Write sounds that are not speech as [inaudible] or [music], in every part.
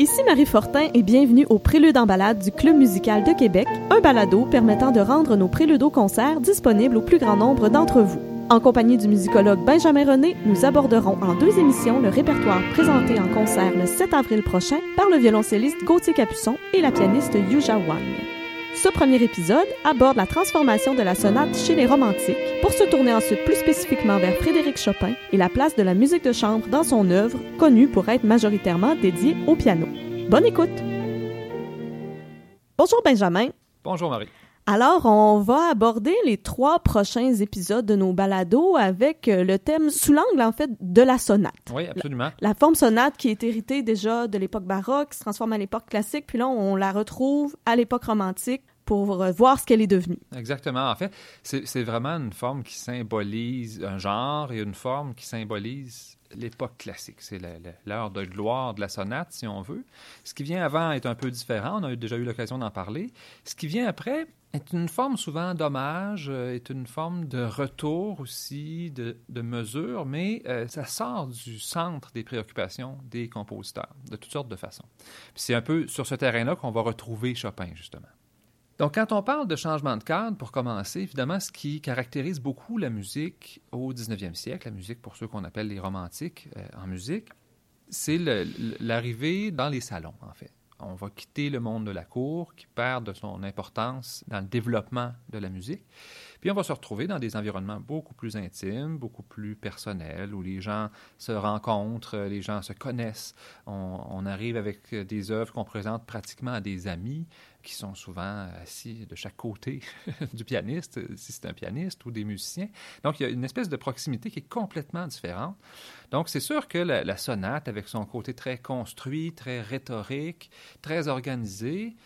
Ici Marie Fortin et bienvenue au Prélude en balade du Club musical de Québec, un balado permettant de rendre nos préludo-concerts disponibles au plus grand nombre d'entre vous. En compagnie du musicologue Benjamin René, nous aborderons en deux émissions le répertoire présenté en concert le 7 avril prochain par le violoncelliste Gauthier Capuçon et la pianiste Yuja Wang. Ce premier épisode aborde la transformation de la sonate chez les romantiques pour se tourner ensuite plus spécifiquement vers Frédéric Chopin et la place de la musique de chambre dans son œuvre, connue pour être majoritairement dédiée au piano. Bonne écoute! Bonjour Benjamin. Bonjour Marie. Alors, on va aborder les trois prochains épisodes de nos balados avec euh, le thème sous l'angle, en fait, de la sonate. Oui, absolument. La, forme sonate qui est héritée déjà de l'époque baroque, se transforme à l'époque classique, puis là, on la retrouve à l'époque romantique pour voir ce qu'elle est devenue. Exactement. En fait, c'est vraiment une forme qui symbolise un genre et une forme qui symbolise l'époque classique. C'est l'heure de gloire de la sonate, si on veut. Ce qui vient avant est un peu différent. On a déjà eu l'occasion d'en parler. Ce qui vient après est une forme souvent d'hommage, euh, est une forme de retour aussi, de, mesure, mais euh, ça sort du centre des préoccupations des compositeurs, de toutes sortes de façons. C'est un peu sur ce terrain-là qu'on va retrouver Chopin, justement. Donc, quand on parle de changement de cadre, pour commencer, évidemment, ce qui caractérise beaucoup la musique au 19e siècle, la musique pour ceux qu'on appelle les romantiques euh, en musique, c'est l'arrivée dans les salons, en fait. On va quitter le monde de la cour qui perd de son importance dans le développement de la musique. Puis on va se retrouver dans des environnements beaucoup plus intimes, beaucoup plus personnels, où les gens se rencontrent, les gens se connaissent. On, on arrive avec des œuvres qu'on présente pratiquement à des amis qui sont souvent assis de chaque côté [laughs] du pianiste, si c'est un pianiste ou des musiciens. Donc, il y a une espèce de proximité qui est complètement différente. Donc, c'est sûr que la, sonate, avec son côté très construit, très rhétorique, très organisé,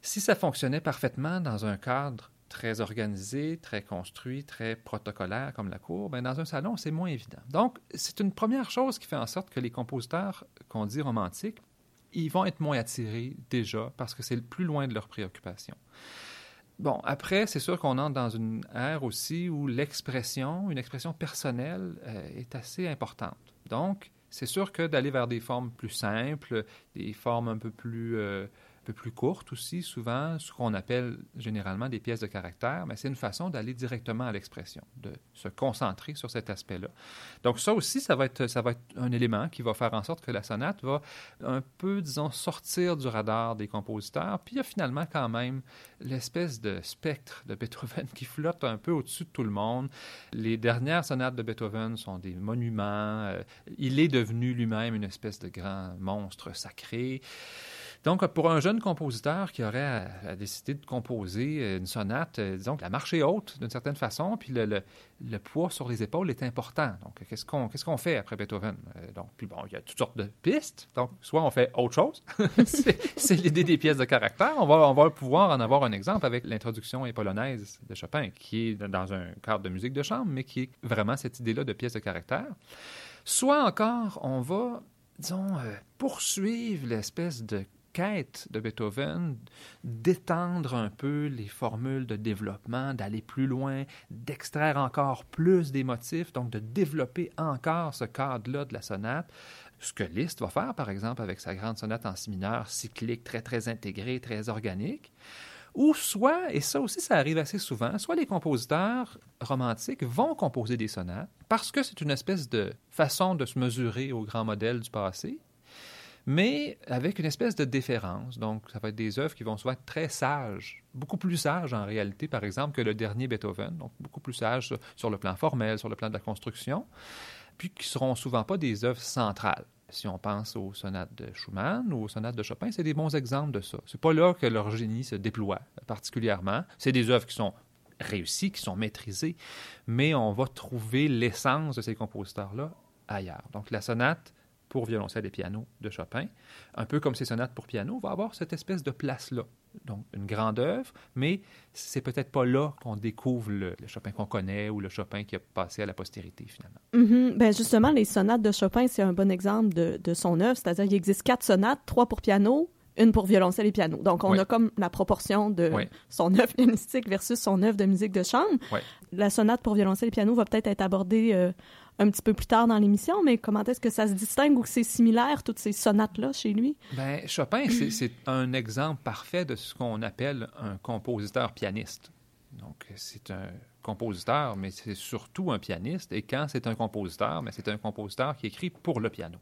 si ça fonctionnait parfaitement dans un cadre très organisé, très construit, très protocolaire comme la cour, bien, dans un salon, c'est moins évident. Donc, c'est une première chose qui fait en sorte que les compositeurs qu'on dit romantiques ils vont être moins attirés déjà parce que c'est le plus loin de leurs préoccupations. Bon, après, c'est sûr qu'on entre dans une ère aussi où l'expression, une expression personnelle, euh, est assez importante. Donc, c'est sûr que d'aller vers des formes plus simples, des formes un peu plus euh, un peu plus courtes aussi, souvent, ce qu'on appelle généralement des pièces de caractère, mais c'est une façon d'aller directement à l'expression, de se concentrer sur cet aspect-là. Donc ça aussi, ça va, être, ça va être un élément qui va faire en sorte que la sonate va un peu, disons, sortir du radar des compositeurs, puis il y a finalement quand même l'espèce de spectre de Beethoven qui flotte un peu au-dessus de tout le monde. Les dernières sonates de Beethoven sont des monuments. Euh, il est devenu lui-même une espèce de grand monstre sacré. Donc, pour un jeune compositeur qui aurait à, décider de composer une sonate, euh, disons que la marche est haute d'une certaine façon, puis le, poids sur les épaules est important. Donc, qu'est-ce qu'on qu'est-ce qu'on fait après Beethoven? Euh, donc, puis bon, il y a toutes sortes de pistes. Donc, soit on fait autre chose, [laughs] c'est l'idée des pièces de caractère. On va, on va pouvoir en avoir un exemple avec l'introduction polonaise de Chopin, qui est dans un cadre de musique de chambre, mais qui est vraiment cette idée-là de pièces de caractère. Soit encore, on va disons, euh, poursuivre l'espèce de quête de Beethoven d'étendre un peu les formules de développement, d'aller plus loin, d'extraire encore plus des motifs, donc de développer encore ce cadre-là de la sonate. Ce que Liszt va faire, par exemple, avec sa grande sonate en si mineur, cyclique, très, très intégrée, très organique. Ou soit, et ça aussi, ça arrive assez souvent, soit les compositeurs romantiques vont composer des sonates parce que c'est une espèce de façon de se mesurer au grand modèle du passé, mais avec une espèce de déférence. Donc, ça va être des œuvres qui vont souvent être très sages, beaucoup plus sages en réalité, par exemple, que le dernier Beethoven, donc beaucoup plus sages sur le plan formel, sur le plan de la construction, puis qui seront souvent pas des œuvres centrales. Si on pense aux sonates de Schumann ou aux sonates de Chopin, c'est des bons exemples de ça. C'est pas là que leur génie se déploie particulièrement. C'est des œuvres qui sont réussies, qui sont maîtrisées, mais on va trouver l'essence de ces compositeurs-là ailleurs. Donc la sonate pour violoncelle et piano de Chopin, un peu comme ces sonates pour piano, va avoir cette espèce de place-là. Donc, une grande œuvre, mais c'est peut-être pas là qu'on découvre le, Chopin qu'on connaît ou le Chopin qui a passé à la postérité, finalement. Mm-hmm. ben justement, les sonates de Chopin, c'est un bon exemple de, de son œuvre, c'est-à-dire qu'il existe quatre sonates, trois pour piano, une pour violoncelle et piano. Donc, on a comme la proportion de son [laughs] œuvre pianistique versus son œuvre de musique de chambre. La sonate pour violoncelle et piano va peut-être être abordée euh, un petit peu plus tard dans l'émission, mais comment est-ce que ça se distingue ou que c'est similaire, toutes ces sonates-là, chez lui? Ben, Chopin, c'est un exemple parfait de ce qu'on appelle un compositeur pianiste. Donc, c'est un compositeur, mais c'est surtout un pianiste. Et quand c'est un compositeur, mais c'est un compositeur qui écrit pour le piano.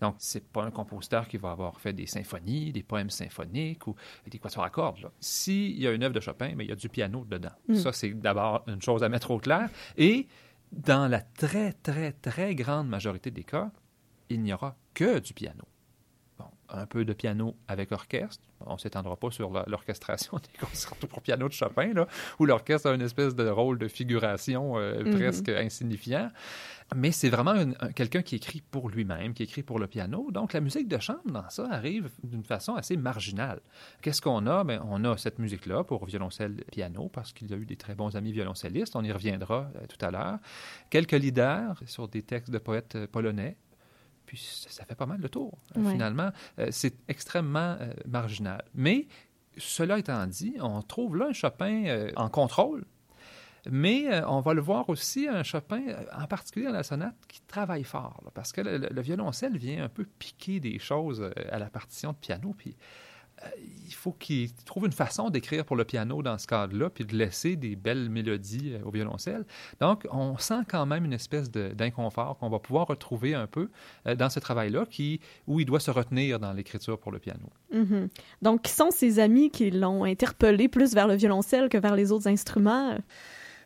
Donc, c'est pas un compositeur qui va avoir fait des symphonies, des poèmes symphoniques ou des quatuors à cordes. S'il y a une œuvre de Chopin, mais il y a du piano dedans. Mm. Ça, c'est d'abord une chose à mettre au clair. Et dans la très, très, très grande majorité des cas, il n'y aura que du piano un peu de piano avec orchestre. On ne s'étendra pas sur l'orchestration [laughs] des concertos pour piano de Chopin, là, où l'orchestre a une espèce de rôle de figuration euh, mhm. presque insignifiant. Mais c'est vraiment quelqu'un qui écrit pour lui-même, qui écrit pour le piano. Donc la musique de chambre, dans ça, arrive d'une façon assez marginale. Qu'est-ce qu'on a? Bien, on a cette musique-là pour violoncelle et piano, parce qu'il a eu des très bons amis violoncellistes. On y reviendra euh, tout à l'heure. Quelques leaders sur des textes de poètes euh, polonais puis ça, fait pas mal de tour, euh, finalement. Euh, c'est extrêmement euh, marginal. Mais cela étant dit, on trouve là un Chopin en contrôle, mais on va le voir aussi, un Chopin, en particulier dans la sonate, qui travaille fort, parce que le, le, violoncelle vient un peu piquer des choses à la partition de piano, puis il faut qu'il trouve une façon d'écrire pour le piano dans ce cadre-là, puis de laisser des belles mélodies euh, au violoncelle. Donc, on sent quand même une espèce d'inconfort qu'on va pouvoir retrouver un peu euh, dans ce travail-là, qui, où il doit se retenir dans l'écriture pour le piano. Mm-hmm. Donc, qui sont ses amis qui l'ont interpellé plus vers le violoncelle que vers les autres instruments?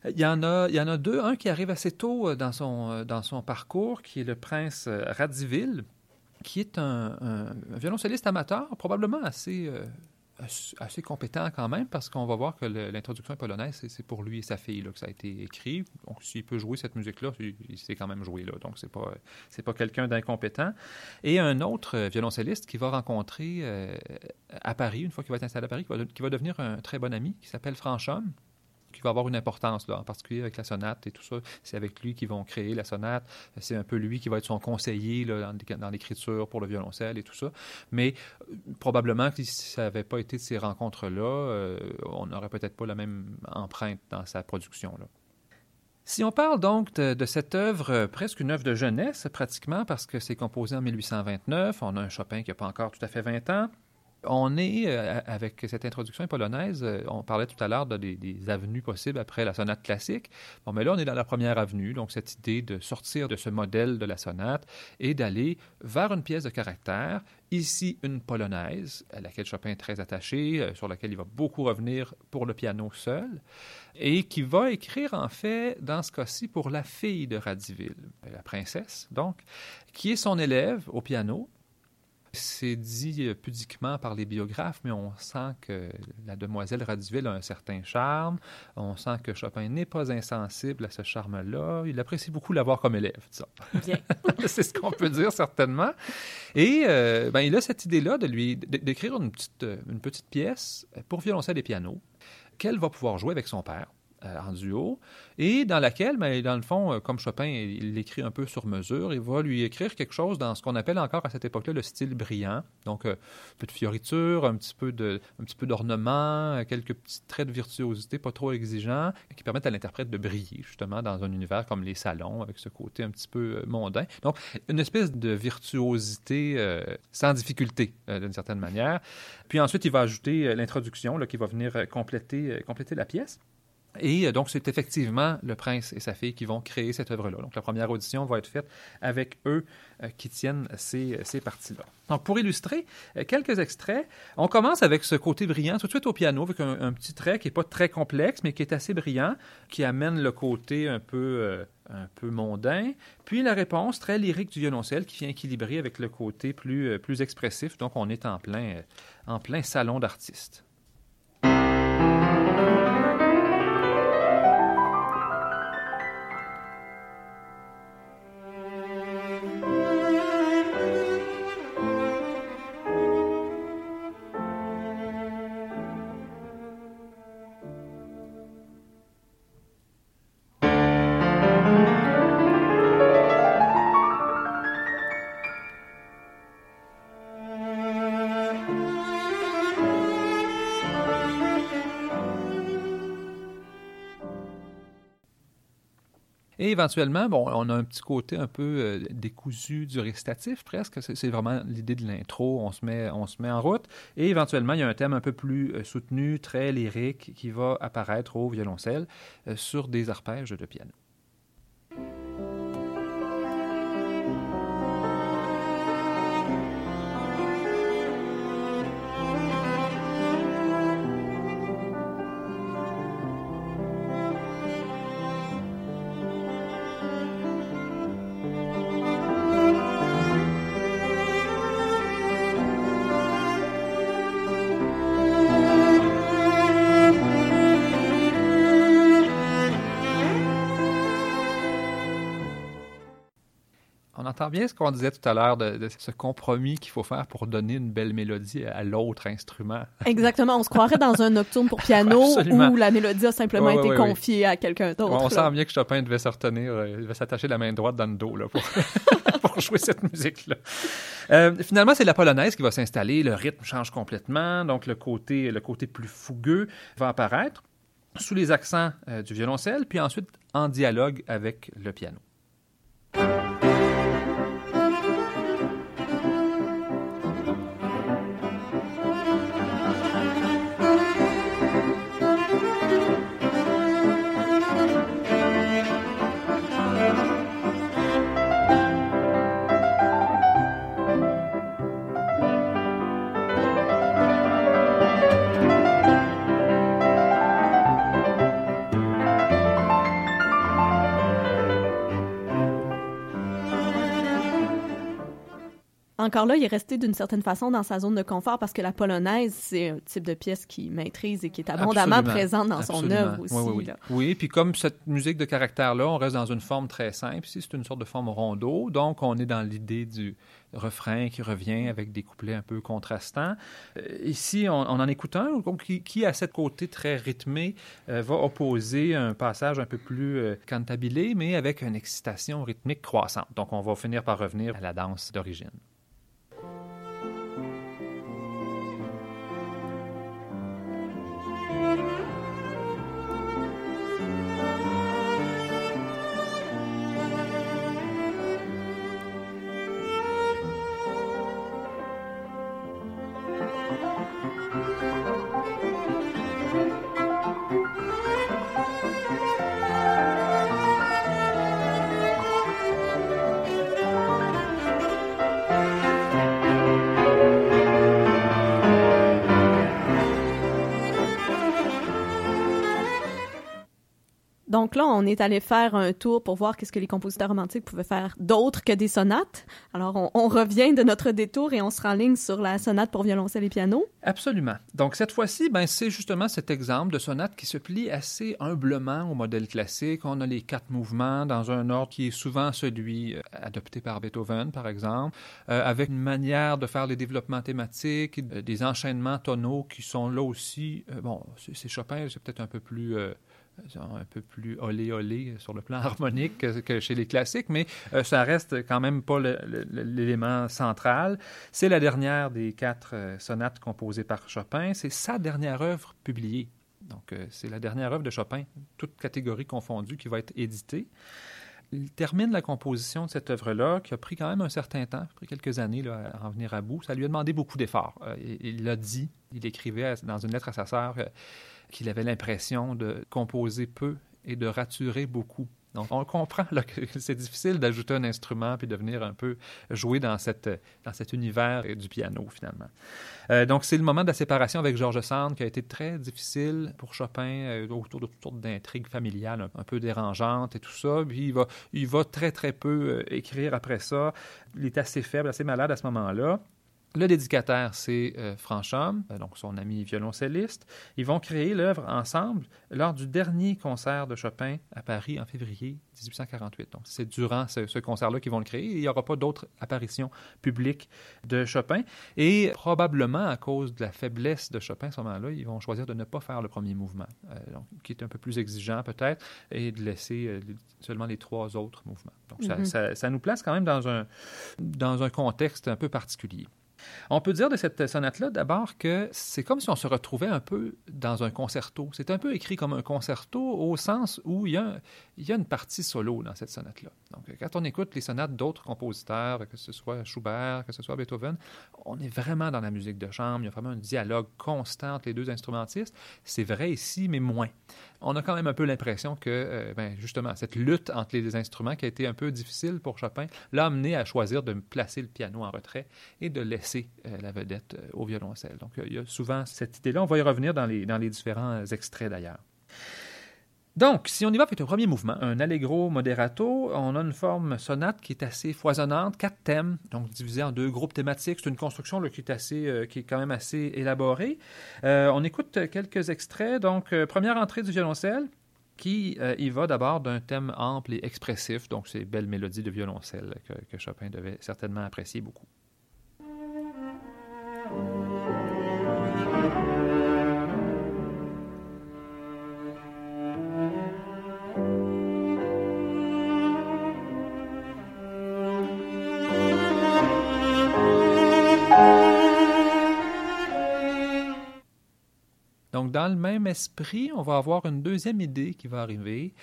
Il y, en a, il y en a deux. Un qui arrive assez tôt dans son, dans son parcours, qui est le prince Radzivil, qui est un, violoncelliste amateur, probablement assez, euh, assez compétent quand même, parce qu'on va voir que l'introduction est polonaise, c'est pour lui et sa fille là, que ça a été écrit. Donc, s'il peut jouer cette musique-là, il, sait quand même jouer là. Donc, c'est pas, pas quelqu'un d'incompétent. Et un autre violoncelliste qui va rencontrer euh, à Paris, une fois qu'il va être installé à Paris, qui va, qui va devenir un très bon ami, qui s'appelle Franchhomme qui va avoir une importance, en particulier avec la sonate et tout ça. C'est avec lui qu'ils vont créer la sonate. C'est un peu lui qui va être son conseiller dans, l'écriture pour le violoncelle et tout ça. Mais euh, probablement que si ça n'avait pas été de ces rencontres-là, euh, on n'aurait peut-être pas la même empreinte dans sa production. Si on parle donc de, de, cette œuvre, euh, presque une œuvre de jeunesse pratiquement, parce que c'est composé en 1829, on a un Chopin qui n'a pas encore tout à fait 20 ans, on est, euh, avec cette introduction polonaise, euh, on parlait tout à l'heure des, avenues possibles après la sonate classique. Bon, mais là, on est dans la première avenue, donc cette idée de sortir de ce modèle de la sonate et d'aller vers une pièce de caractère, ici une polonaise, à laquelle Chopin est très attaché, euh, sur laquelle il va beaucoup revenir pour le piano seul, et qui va écrire en fait, dans ce cas-ci, pour la fille de Radiville, la princesse, donc, qui est son élève au piano, c'est dit euh, pudiquement par les biographes, mais on sent que la demoiselle Radiville a un certain charme. On sent que Chopin n'est pas insensible à ce charme-là. Il apprécie beaucoup l'avoir comme élève, [laughs] c'est ce qu'on peut dire certainement. Et euh, ben, il a cette idée-là de lui d'écrire une petite, une petite pièce pour violoncelle et piano qu'elle va pouvoir jouer avec son père. Euh, en duo, et dans laquelle, mais ben, dans le fond, euh, comme Chopin, il l'écrit un peu sur mesure, il va lui écrire quelque chose dans ce qu'on appelle encore à cette époque-là le style brillant. Donc, euh, un peu de fioriture, un petit peu de, un petit peu d'ornement, quelques petits traits de virtuosité pas trop exigeants, qui permettent à l'interprète de briller, justement, dans un univers comme les salons, avec ce côté un petit peu mondain. Donc, une espèce de virtuosité sans difficulté, d'une certaine manière. Puis ensuite, il va ajouter l'introduction, qui va venir compléter, compléter la pièce. Et euh, donc, c'est effectivement le prince et sa fille qui vont créer cette œuvre-là. Donc, la première audition va être faite avec eux euh, qui tiennent ces, ces parties-là. Donc, pour illustrer euh, quelques extraits, on commence avec ce côté brillant tout de suite au piano, avec un, petit trait qui n'est pas très complexe, mais qui est assez brillant, qui amène le côté un peu, un peu mondain. Puis la réponse très lyrique du violoncelle qui vient équilibrer avec le côté plus, plus expressif. Donc, on est en plein, en plein salon d'artistes. Éventuellement, bon, on a un petit côté un peu euh, décousu du récitatif presque. C'est vraiment l'idée de l'intro. On se met, on se met en route. Et éventuellement, il y a un thème un peu plus euh, soutenu, très lyrique, qui va apparaître au violoncelle euh, sur des arpèges de piano. Bien ce qu'on disait tout à l'heure de, ce compromis qu'il faut faire pour donner une belle mélodie à l'autre instrument. [laughs] Exactement. On se croirait dans un nocturne pour piano [laughs] où la mélodie a simplement été confiée à quelqu'un d'autre. on sent bien que Chopin devait se retenir, euh, il devait s'attacher la main droite dans le dos là, pour, [laughs] pour jouer cette musique-là. Euh, finalement, c'est la polonaise qui va s'installer. Le rythme change complètement. Donc, le côté, le côté plus fougueux va apparaître sous les accents euh, du violoncelle, puis ensuite en dialogue avec le piano. Encore là, il est resté d'une certaine façon dans sa zone de confort parce que la polonaise, c'est un type de pièce qu'il maîtrise et qui est abondamment présente dans son œuvre aussi. Oui, oui, oui. puis comme cette musique de caractère-là, on reste dans une forme très simple. Ici, c'est une sorte de forme rondeau. Donc, on est dans l'idée du refrain qui revient avec des couplets un peu contrastants. Euh, ici, on, en écoute un qui, qui, à cette côté très rythmé, euh, va opposer un passage un peu plus euh, cantabilé, mais avec une excitation rythmique croissante. Donc, on va finir par revenir à la danse d'origine. Donc là, on est allé faire un tour pour voir qu'est-ce que les compositeurs romantiques pouvaient faire d'autre que des sonates. Alors, on, revient de notre détour et on se ligne sur la sonate pour violoncelle et piano. Absolument. Donc, cette fois-ci, ben, c'est justement cet exemple de sonate qui se plie assez humblement au modèle classique. On a les quatre mouvements dans un ordre qui est souvent celui euh, adopté par Beethoven, par exemple, euh, avec une manière de faire les développements thématiques, euh, des enchaînements tonaux qui sont là aussi. bon, c'est Chopin, c'est peut-être un peu plus un peu plus olé olé sur le plan [laughs] harmonique que, chez les classiques, mais euh, ça reste quand même pas l'élément central. C'est la dernière des quatre euh, sonates composées par Chopin. C'est sa dernière œuvre publiée. Donc, euh, c'est la dernière œuvre de Chopin, toute catégorie confondue, qui va être éditée. Il termine la composition de cette œuvre-là, qui a pris quand même un certain temps, pris quelques années à en venir à bout. Ça lui a demandé beaucoup d'efforts. il l'a dit, il écrivait dans une lettre à sa sœur qu'il avait l'impression de composer peu et de raturer beaucoup. Donc, on comprend que [laughs] c'est difficile d'ajouter un instrument puis de venir un peu jouer dans, cette, dans cet univers du piano, finalement. Euh, donc, c'est le moment de la séparation avec Georges Sand qui a été très difficile pour Chopin euh, autour de toutes sortes d'intrigues familiales un, peu dérangeantes et tout ça. Puis, il va, il va très, très peu euh, écrire après ça. Il est assez faible, assez malade à ce moment-là. Le dédicataire, c'est euh, Franchomme, euh, donc son ami violoncelliste. Ils vont créer l'œuvre ensemble lors du dernier concert de Chopin à Paris en février 1848. Donc, c'est durant ce, concert-là qu'ils vont le créer. Il n'y aura pas d'autres apparitions publiques de Chopin. Et probablement, à cause de la faiblesse de Chopin à ce moment-là, ils vont choisir de ne pas faire le premier mouvement, euh, qui est un peu plus exigeant peut-être, et de laisser seulement les trois autres mouvements. Donc, ça, mm-hmm. ça, nous place quand même dans un, dans un contexte un peu particulier. On peut dire de cette sonate-là d'abord que c'est comme si on se retrouvait un peu dans un concerto. C'est un peu écrit comme un concerto au sens où il y a, a une partie solo dans cette sonate-là. Donc, quand on écoute les sonates d'autres compositeurs, que ce soit Schubert, que ce soit Beethoven, on est vraiment dans la musique de chambre. Il y a vraiment un dialogue constant entre les deux instrumentistes. C'est vrai ici, mais moins on a quand même un peu l'impression que, euh, ben, justement, cette lutte entre les instruments qui a été un peu difficile pour Chopin l'a amené à choisir de placer le piano en retrait et de laisser euh, la vedette euh, au violoncelle. Donc, il y a souvent cette idée-là. On va y revenir dans les, différents extraits d'ailleurs. Donc, si on y va avec le premier mouvement, un allegro moderato, on a une forme sonate qui est assez foisonnante, quatre thèmes, donc divisés en deux groupes thématiques. C'est une construction qui est euh, qui quand même assez élaborée. Euh, on écoute quelques extraits. Donc, euh, première entrée du violoncelle, qui y va d'abord d'un thème ample et expressif, donc ces belles mélodies de violoncelle que Chopin devait certainement apprécier beaucoup. Dans le même esprit, on va avoir une deuxième idée qui va arriver,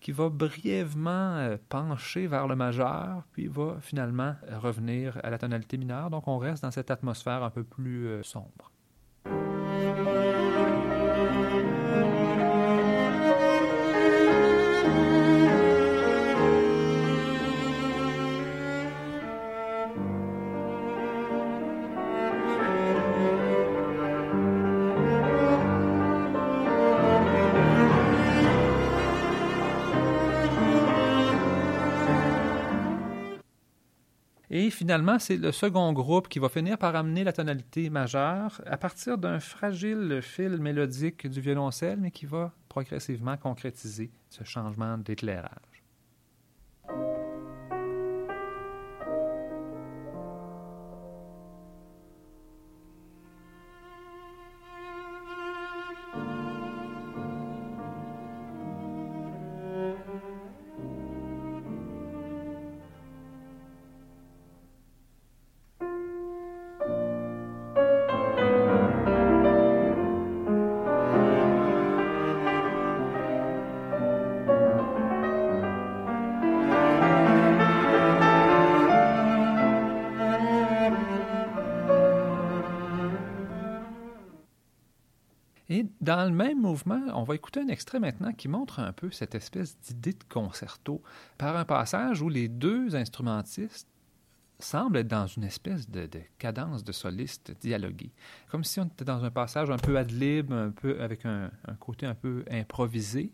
qui va brièvement euh, pencher vers le majeur, puis va finalement revenir à la tonalité mineure. Donc on reste dans cette atmosphère un peu plus euh, sombre. Finalement, c'est le second groupe qui va finir par amener la tonalité majeure à partir d'un fragile fil mélodique du violoncelle, mais qui va progressivement concrétiser ce changement d'éclairage. Dans le même mouvement, on va écouter un extrait maintenant qui montre un peu cette espèce d'idée de concerto par un passage où les deux instrumentistes semblent être dans une espèce de, cadence de soliste dialogué, comme si on était dans un passage un peu ad lib, un peu avec un, côté un peu improvisé,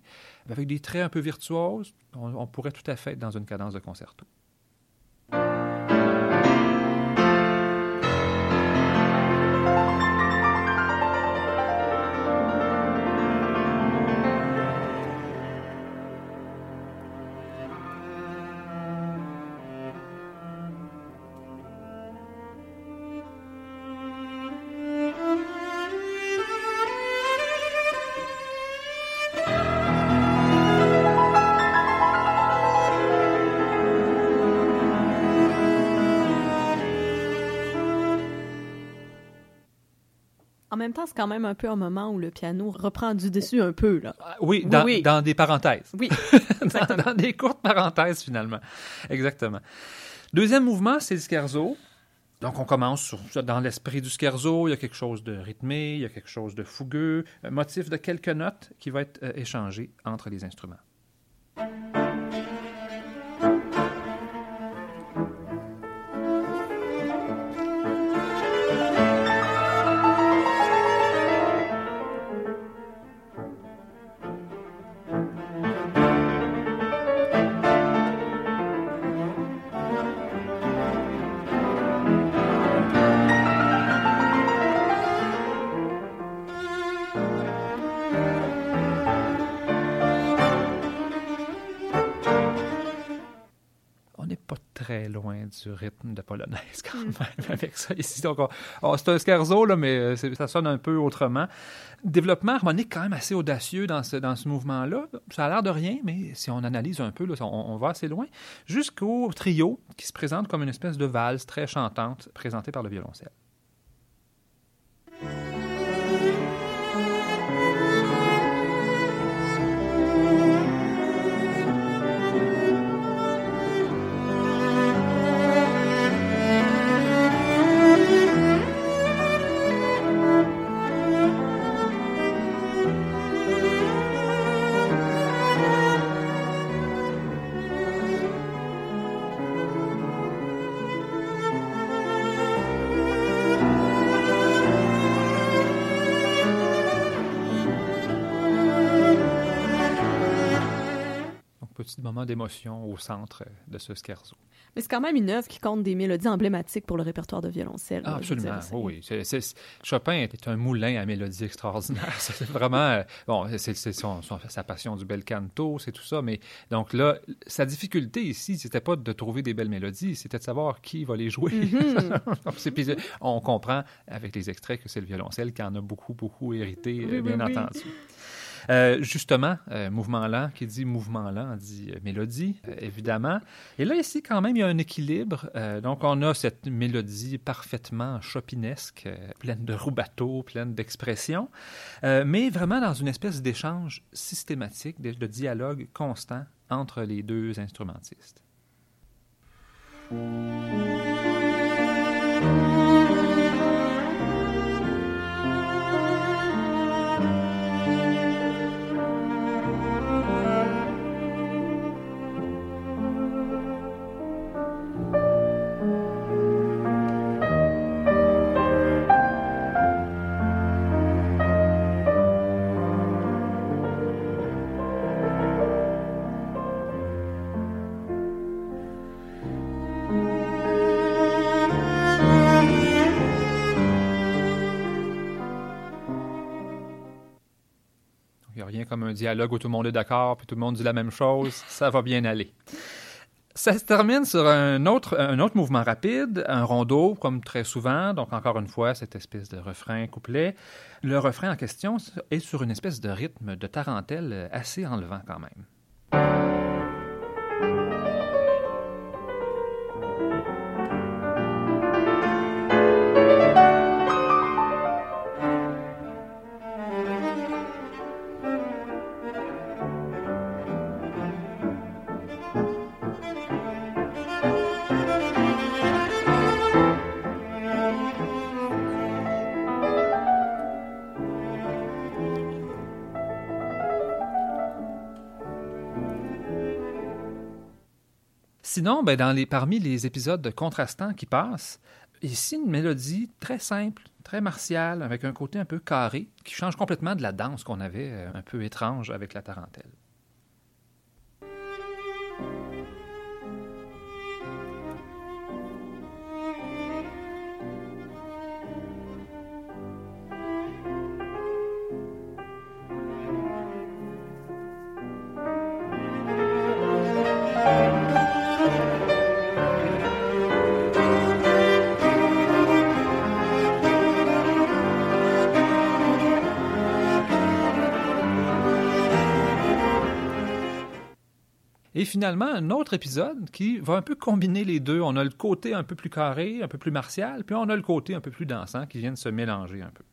avec des traits un peu virtuoses. on pourrait tout à fait être dans une cadence de concerto. Même temps, c'est quand même un peu un moment où le piano reprend du dessus un peu. Là. Ah, oui, dans, dans des parenthèses. Oui, [laughs] dans, des courtes parenthèses, finalement. Exactement. Deuxième mouvement, c'est le scherzo. Donc, on commence dans l'esprit du scherzo. Il y a quelque chose de rythmé, il y a quelque chose de fougueux, un motif de quelques notes qui va être euh, échangé entre les instruments. Du rythme de polonaise quand mm. même [laughs] avec ça ici. Donc, c'est un scherzo, là, mais euh, ça sonne un peu autrement. Développement harmonique quand même assez audacieux dans ce, dans ce mouvement-là. Ça a l'air de rien, mais si on analyse un peu, là, on, va assez loin, jusqu'au trio qui se présente comme une espèce de valse très chantante présentée par le violoncelle. Petit moment d'émotion au centre de ce scherzo. Mais c'est quand même une œuvre qui compte des mélodies emblématiques pour le répertoire de violoncelle. Ah, absolument, oui. Chopin est un moulin à mélodies extraordinaires. [laughs] c'est vraiment... Euh, bon, c'est sa passion du bel canto, c'est tout ça, mais donc là, sa difficulté ici, c'était pas de trouver des belles mélodies, c'était de savoir qui va les jouer. [laughs] Mm-hmm. on comprend avec les extraits que c'est le violoncelle qui en a beaucoup, beaucoup hérité, bien entendu. Euh, justement, euh, mouvement lent, qui dit mouvement lent, dit euh, mélodie, évidemment. Et là, ici, quand même, il y a un équilibre. donc, on a cette mélodie parfaitement chopinesque, pleine de roubateaux, pleine d'expressions, mais vraiment dans une espèce d'échange systématique, de dialogue constant entre les deux instrumentistes. Comme un dialogue où tout le monde est d'accord, puis tout le monde dit la même chose, ça va bien aller. Ça se termine sur un autre, un autre mouvement rapide, un rondeau, comme très souvent. Donc, encore une fois, cette espèce de refrain couplet. Le refrain en question est sur une espèce de rythme de tarentelle assez enlevant quand même. Sinon, ben, dans les, parmi les épisodes contrastants qui passent, ici une mélodie très simple, très martiale, avec un côté un peu carré, qui change complètement de la danse qu'on avait euh, un peu étrange avec la tarentelle. Et finalement, un autre épisode qui va un peu combiner les deux. On a le côté un peu plus carré, un peu plus martial, puis on a le côté un peu plus dansant qui vient de se mélanger un peu.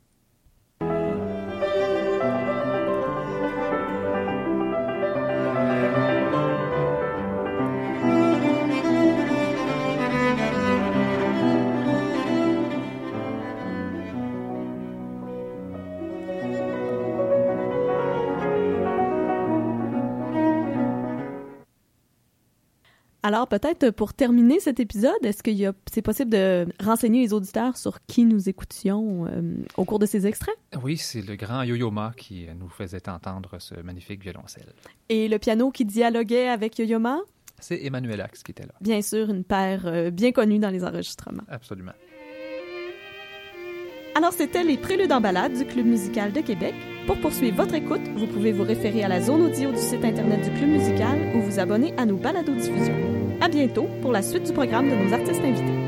Alors, peut-être pour terminer cet épisode, est-ce qu'il c'est possible de renseigner les auditeurs sur qui nous écoutions euh, au cours de ces extraits? Oui, c'est le grand Yo-Yo-Ma qui nous faisait entendre ce magnifique violoncelle. Et le piano qui dialoguait avec Yo-Yo-Ma? C'est Emmanuel Axe qui était là. Bien sûr, une paire euh, bien connue dans les enregistrements. Absolument. Alors, c'était les préludes en balade du Club musical de Québec. Pour poursuivre votre écoute, vous pouvez vous référer à la zone audio du site Internet du Club musical ou vous abonner à nos balados diffusions. À bientôt pour la suite du programme de nos artistes invités.